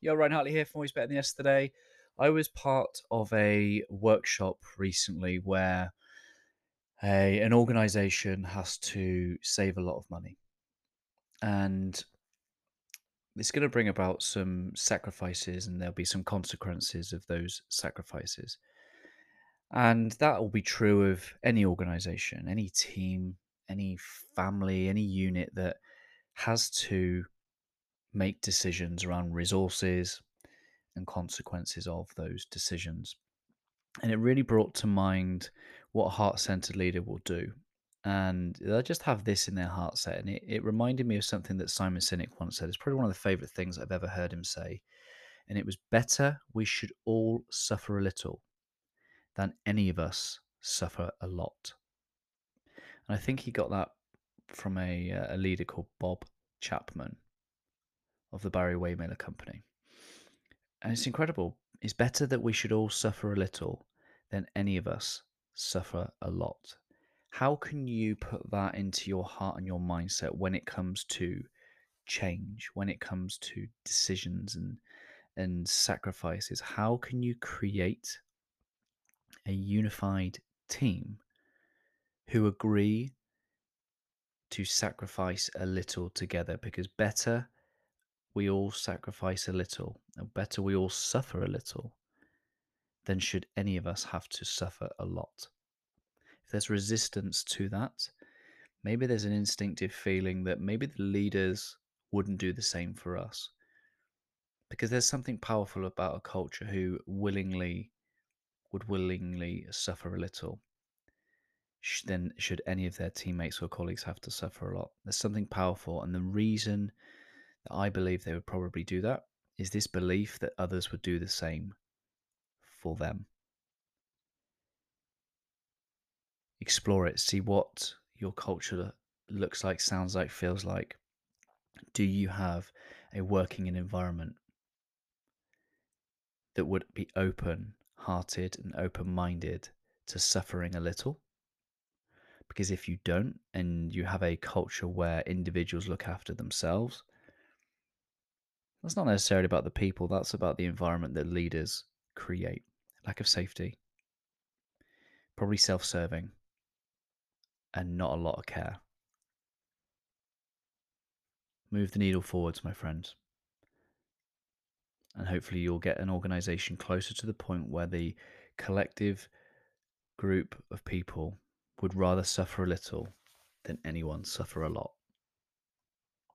Yo, Ryan Hartley here from Always Better Than Yesterday. I was part of a workshop recently where a, an organization has to save a lot of money. And it's going to bring about some sacrifices, and there'll be some consequences of those sacrifices. And that will be true of any organization, any team, any family, any unit that has to make decisions around resources and consequences of those decisions. And it really brought to mind what a heart centered leader will do. And they'll just have this in their heart set. And it, it reminded me of something that Simon Sinek once said. It's probably one of the favorite things I've ever heard him say. And it was better we should all suffer a little than any of us suffer a lot. And I think he got that from a, uh, a leader called Bob Chapman of the Barry Wehmiller Company. And it's incredible. It's better that we should all suffer a little than any of us suffer a lot. How can you put that into your heart and your mindset when it comes to change, when it comes to decisions and and sacrifices? How can you create a unified team who agree to sacrifice a little together? Because better we all sacrifice a little, or better we all suffer a little, than should any of us have to suffer a lot. If there's resistance to that, maybe there's an instinctive feeling that maybe the leaders wouldn't do the same for us. Because there's something powerful about a culture who willingly would willingly suffer a little. Then, should any of their teammates or colleagues have to suffer a lot? There's something powerful, and the reason I believe they would probably do that is this belief that others would do the same for them. Explore it, see what your culture looks like, sounds like, feels like. Do you have a working environment that would be open hearted and open minded to suffering a little? Because if you don't, and you have a culture where individuals look after themselves, that's not necessarily about the people, that's about the environment that leaders create. Lack of safety, probably self serving, and not a lot of care. Move the needle forwards, my friends. And hopefully, you'll get an organization closer to the point where the collective group of people would rather suffer a little than anyone suffer a lot.